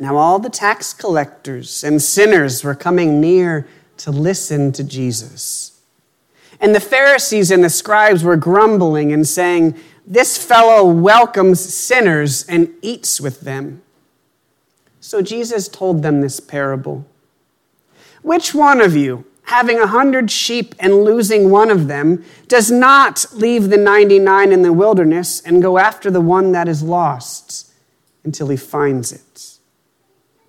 Now all the tax collectors and sinners were coming near to listen to Jesus. And the Pharisees and the scribes were grumbling and saying, This fellow welcomes sinners and eats with them. So Jesus told them this parable Which one of you, having a hundred sheep and losing one of them, does not leave the 99 in the wilderness and go after the one that is lost until he finds it?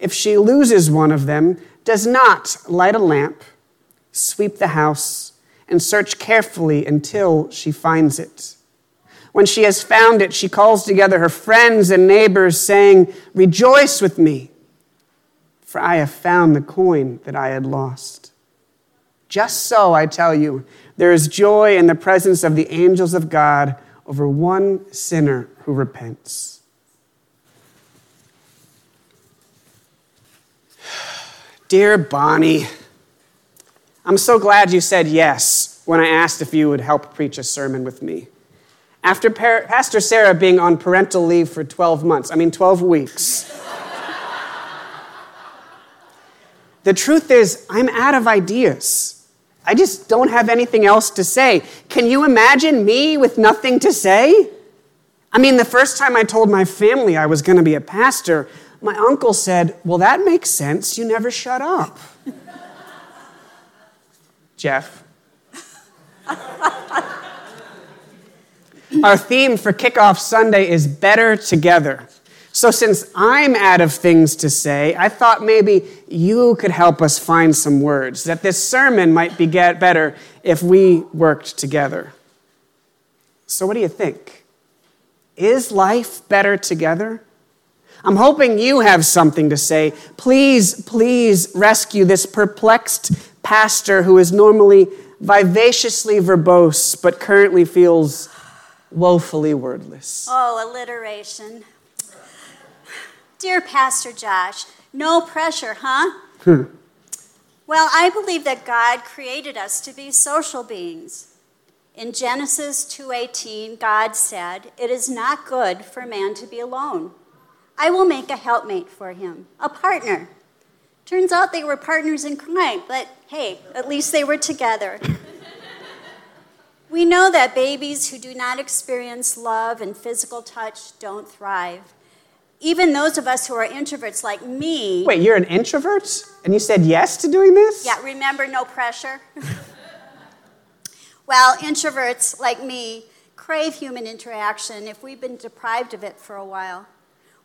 if she loses one of them, does not light a lamp, sweep the house, and search carefully until she finds it. When she has found it, she calls together her friends and neighbors, saying, Rejoice with me, for I have found the coin that I had lost. Just so, I tell you, there is joy in the presence of the angels of God over one sinner who repents. Dear Bonnie, I'm so glad you said yes when I asked if you would help preach a sermon with me. After Pastor Sarah being on parental leave for 12 months, I mean 12 weeks. the truth is, I'm out of ideas. I just don't have anything else to say. Can you imagine me with nothing to say? I mean, the first time I told my family I was going to be a pastor, my uncle said, Well, that makes sense. You never shut up. Jeff. Our theme for Kickoff Sunday is Better Together. So, since I'm out of things to say, I thought maybe you could help us find some words, that this sermon might be get better if we worked together. So, what do you think? Is life better together? I'm hoping you have something to say. Please, please rescue this perplexed pastor who is normally vivaciously verbose but currently feels woefully wordless. Oh, alliteration. Dear Pastor Josh, no pressure, huh? Hmm. Well, I believe that God created us to be social beings. In Genesis 2:18, God said, "It is not good for man to be alone. I will make a helpmate for him, a partner. Turns out they were partners in crime, but hey, at least they were together. we know that babies who do not experience love and physical touch don't thrive. Even those of us who are introverts like me. Wait, you're an introvert? And you said yes to doing this? Yeah, remember, no pressure. well, introverts like me crave human interaction if we've been deprived of it for a while.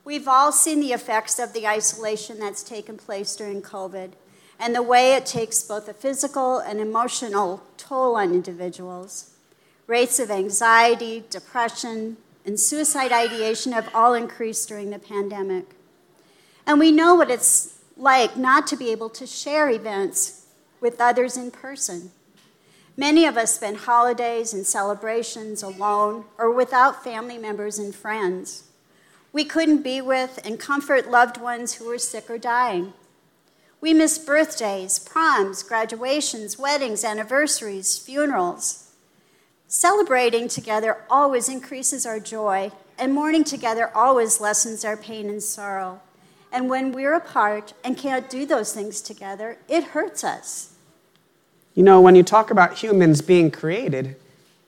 We've all seen the effects of the isolation that's taken place during COVID and the way it takes both a physical and emotional toll on individuals. Rates of anxiety, depression, and suicide ideation have all increased during the pandemic. And we know what it's like not to be able to share events with others in person. Many of us spend holidays and celebrations alone or without family members and friends we couldn't be with and comfort loved ones who were sick or dying. We miss birthdays, proms, graduations, weddings, anniversaries, funerals. Celebrating together always increases our joy, and mourning together always lessens our pain and sorrow. And when we're apart and can't do those things together, it hurts us. You know, when you talk about humans being created,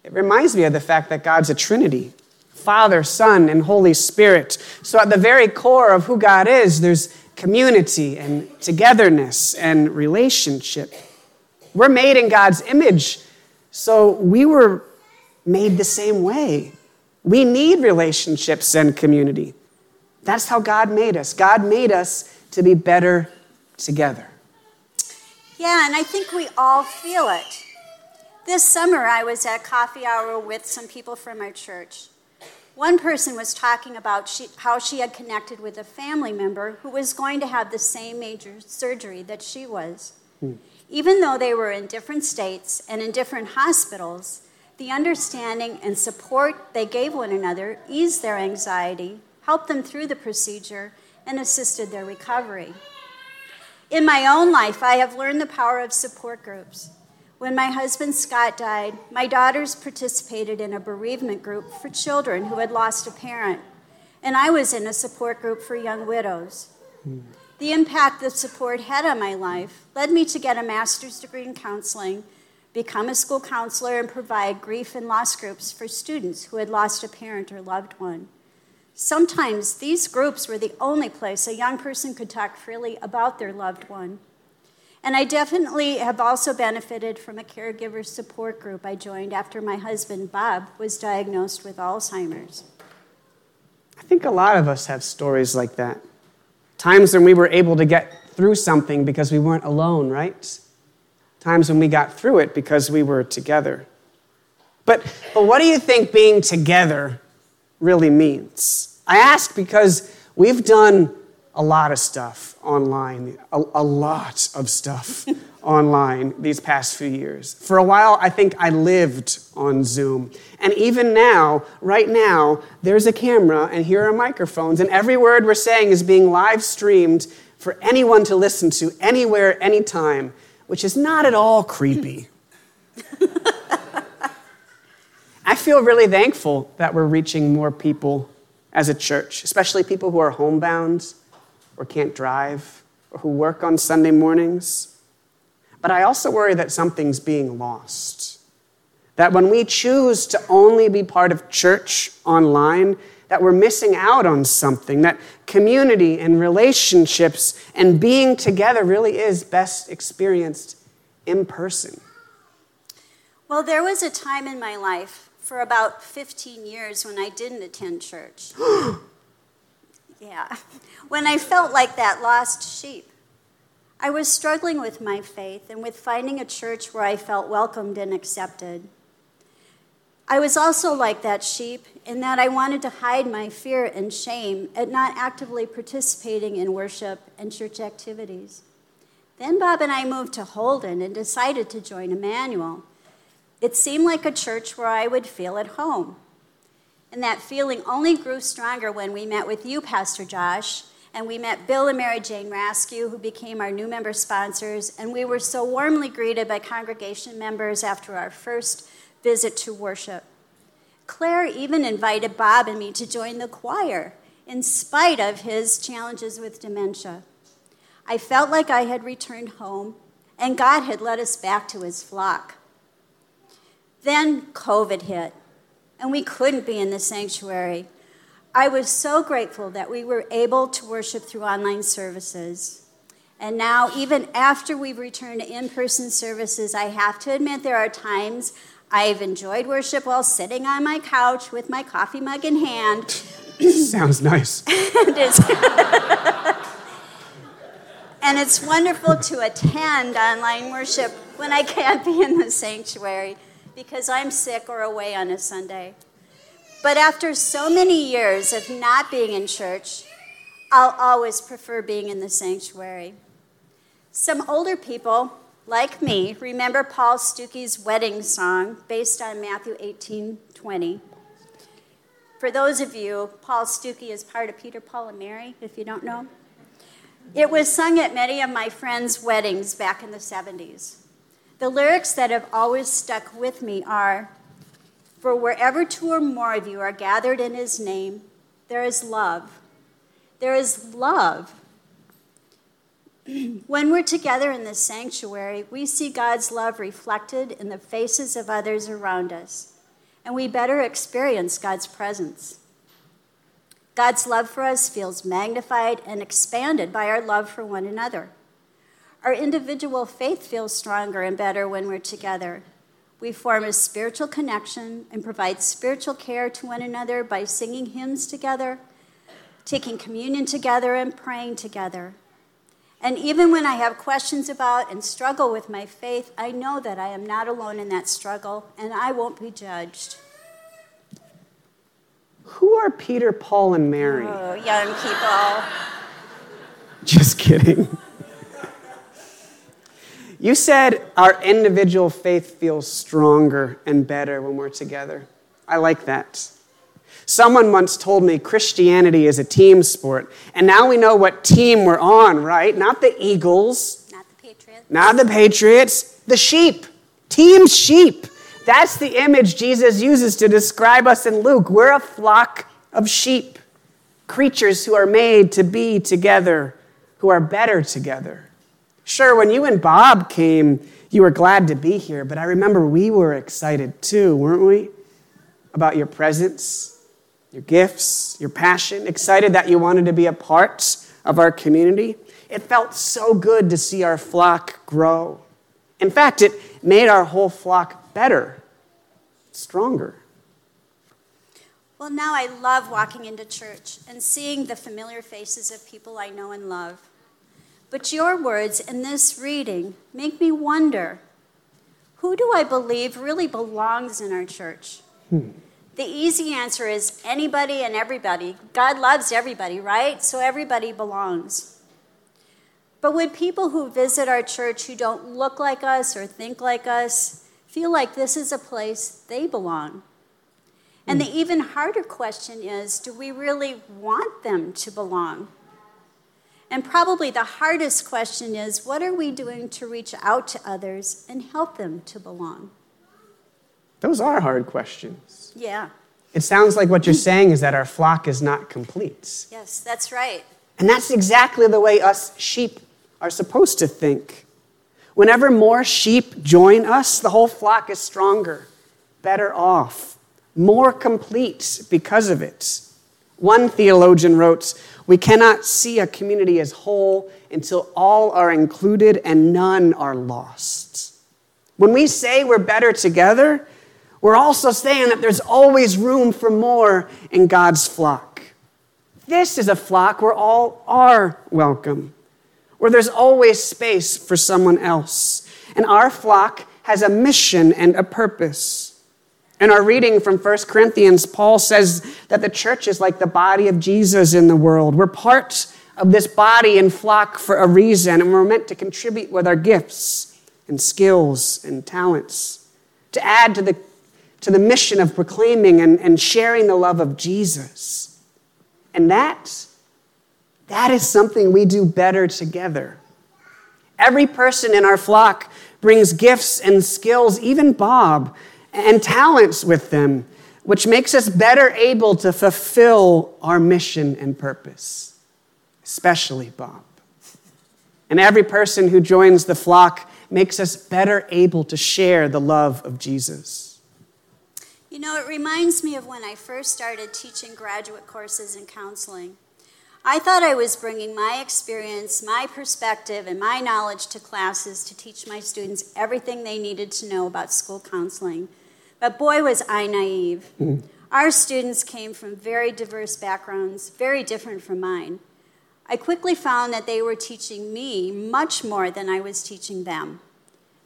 it reminds me of the fact that God's a Trinity. Father, Son, and Holy Spirit. So, at the very core of who God is, there's community and togetherness and relationship. We're made in God's image, so we were made the same way. We need relationships and community. That's how God made us. God made us to be better together. Yeah, and I think we all feel it. This summer, I was at coffee hour with some people from our church. One person was talking about she, how she had connected with a family member who was going to have the same major surgery that she was. Hmm. Even though they were in different states and in different hospitals, the understanding and support they gave one another eased their anxiety, helped them through the procedure, and assisted their recovery. In my own life, I have learned the power of support groups. When my husband Scott died, my daughters participated in a bereavement group for children who had lost a parent, and I was in a support group for young widows. Mm. The impact that support had on my life led me to get a master's degree in counseling, become a school counselor, and provide grief and loss groups for students who had lost a parent or loved one. Sometimes these groups were the only place a young person could talk freely about their loved one. And I definitely have also benefited from a caregiver support group I joined after my husband, Bob, was diagnosed with Alzheimer's. I think a lot of us have stories like that. Times when we were able to get through something because we weren't alone, right? Times when we got through it because we were together. But, but what do you think being together really means? I ask because we've done a lot of stuff online, a, a lot of stuff online these past few years. For a while, I think I lived on Zoom. And even now, right now, there's a camera and here are microphones, and every word we're saying is being live streamed for anyone to listen to anywhere, anytime, which is not at all creepy. I feel really thankful that we're reaching more people as a church, especially people who are homebound or can't drive or who work on Sunday mornings. But I also worry that something's being lost. That when we choose to only be part of church online, that we're missing out on something, that community and relationships and being together really is best experienced in person. Well, there was a time in my life for about 15 years when I didn't attend church. Yeah. When I felt like that lost sheep, I was struggling with my faith and with finding a church where I felt welcomed and accepted. I was also like that sheep in that I wanted to hide my fear and shame at not actively participating in worship and church activities. Then Bob and I moved to Holden and decided to join Emmanuel. It seemed like a church where I would feel at home. And that feeling only grew stronger when we met with you, Pastor Josh, and we met Bill and Mary Jane Raskew, who became our new member sponsors, and we were so warmly greeted by congregation members after our first visit to worship. Claire even invited Bob and me to join the choir, in spite of his challenges with dementia. I felt like I had returned home, and God had led us back to his flock. Then COVID hit and we couldn't be in the sanctuary. I was so grateful that we were able to worship through online services. And now, even after we've returned to in person services, I have to admit there are times I've enjoyed worship while sitting on my couch with my coffee mug in hand. Sounds nice. it is. and it's wonderful to attend online worship when I can't be in the sanctuary because I'm sick or away on a Sunday. But after so many years of not being in church, I'll always prefer being in the sanctuary. Some older people, like me, remember Paul Stookey's wedding song based on Matthew 18 20. For those of you, Paul Stuckey is part of Peter, Paul, and Mary, if you don't know. It was sung at many of my friends' weddings back in the 70s. The lyrics that have always stuck with me are For wherever two or more of you are gathered in his name, there is love. There is love. when we're together in this sanctuary, we see God's love reflected in the faces of others around us, and we better experience God's presence. God's love for us feels magnified and expanded by our love for one another. Our individual faith feels stronger and better when we're together. We form a spiritual connection and provide spiritual care to one another by singing hymns together, taking communion together, and praying together. And even when I have questions about and struggle with my faith, I know that I am not alone in that struggle and I won't be judged. Who are Peter, Paul, and Mary? Oh, young people. Just kidding. You said our individual faith feels stronger and better when we're together. I like that. Someone once told me Christianity is a team sport, and now we know what team we're on, right? Not the Eagles, Not the Patriots. not the Patriots, the sheep. Team sheep. That's the image Jesus uses to describe us in Luke. We're a flock of sheep, creatures who are made to be together, who are better together. Sure, when you and Bob came, you were glad to be here, but I remember we were excited too, weren't we? About your presence, your gifts, your passion, excited that you wanted to be a part of our community. It felt so good to see our flock grow. In fact, it made our whole flock better, stronger. Well, now I love walking into church and seeing the familiar faces of people I know and love. But your words in this reading make me wonder who do I believe really belongs in our church? Hmm. The easy answer is anybody and everybody. God loves everybody, right? So everybody belongs. But would people who visit our church who don't look like us or think like us feel like this is a place they belong? And the hmm. even harder question is do we really want them to belong? And probably the hardest question is what are we doing to reach out to others and help them to belong? Those are hard questions. Yeah, It sounds like what you're saying is that our flock is not complete. yes, that's right. And that's exactly the way us sheep are supposed to think. Whenever more sheep join us, the whole flock is stronger, better off, more complete because of it. One theologian wrote, We cannot see a community as whole until all are included and none are lost. When we say we're better together, we're also saying that there's always room for more in God's flock. This is a flock where all are welcome, where there's always space for someone else. And our flock has a mission and a purpose. In our reading from 1 Corinthians, Paul says that the church is like the body of Jesus in the world. We're part of this body and flock for a reason, and we're meant to contribute with our gifts and skills and talents to add to the, to the mission of proclaiming and, and sharing the love of Jesus. And that, that is something we do better together. Every person in our flock brings gifts and skills, even Bob, and talents with them, which makes us better able to fulfill our mission and purpose, especially Bob. And every person who joins the flock makes us better able to share the love of Jesus. You know, it reminds me of when I first started teaching graduate courses in counseling. I thought I was bringing my experience, my perspective, and my knowledge to classes to teach my students everything they needed to know about school counseling. But boy, was I naive. Mm-hmm. Our students came from very diverse backgrounds, very different from mine. I quickly found that they were teaching me much more than I was teaching them.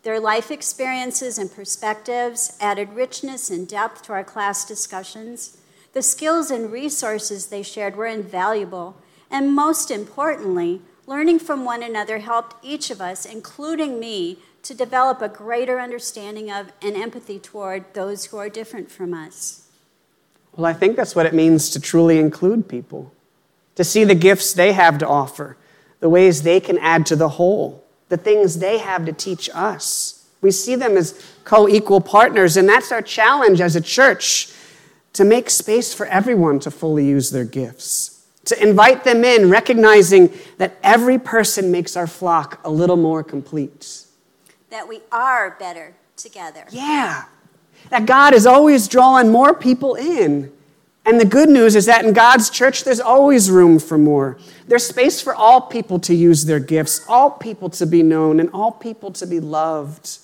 Their life experiences and perspectives added richness and depth to our class discussions. The skills and resources they shared were invaluable, and most importantly, learning from one another helped each of us, including me, to develop a greater understanding of and empathy toward those who are different from us. Well, I think that's what it means to truly include people, to see the gifts they have to offer, the ways they can add to the whole, the things they have to teach us. We see them as co equal partners, and that's our challenge as a church to make space for everyone to fully use their gifts, to invite them in, recognizing that every person makes our flock a little more complete. That we are better together. Yeah. That God is always drawing more people in. And the good news is that in God's church, there's always room for more. There's space for all people to use their gifts, all people to be known, and all people to be loved.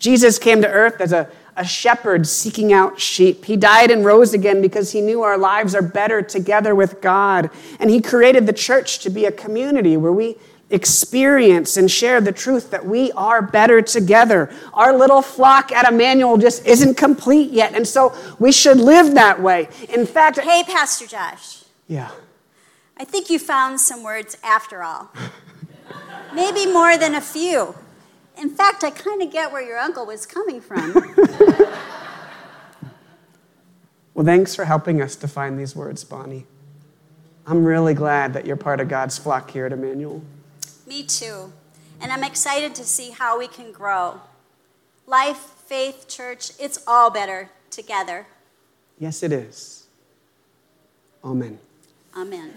Jesus came to earth as a, a shepherd seeking out sheep. He died and rose again because he knew our lives are better together with God. And he created the church to be a community where we experience and share the truth that we are better together. Our little flock at Emmanuel just isn't complete yet, and so we should live that way. In fact, Hey, Pastor Josh, yeah. I think you found some words after all. Maybe more than a few. In fact, I kind of get where your uncle was coming from. Well, thanks for helping us define these words, Bonnie. I'm really glad that you're part of God's flock here at Emmanuel. Me too. And I'm excited to see how we can grow. Life, faith, church, it's all better together. Yes, it is. Amen. Amen.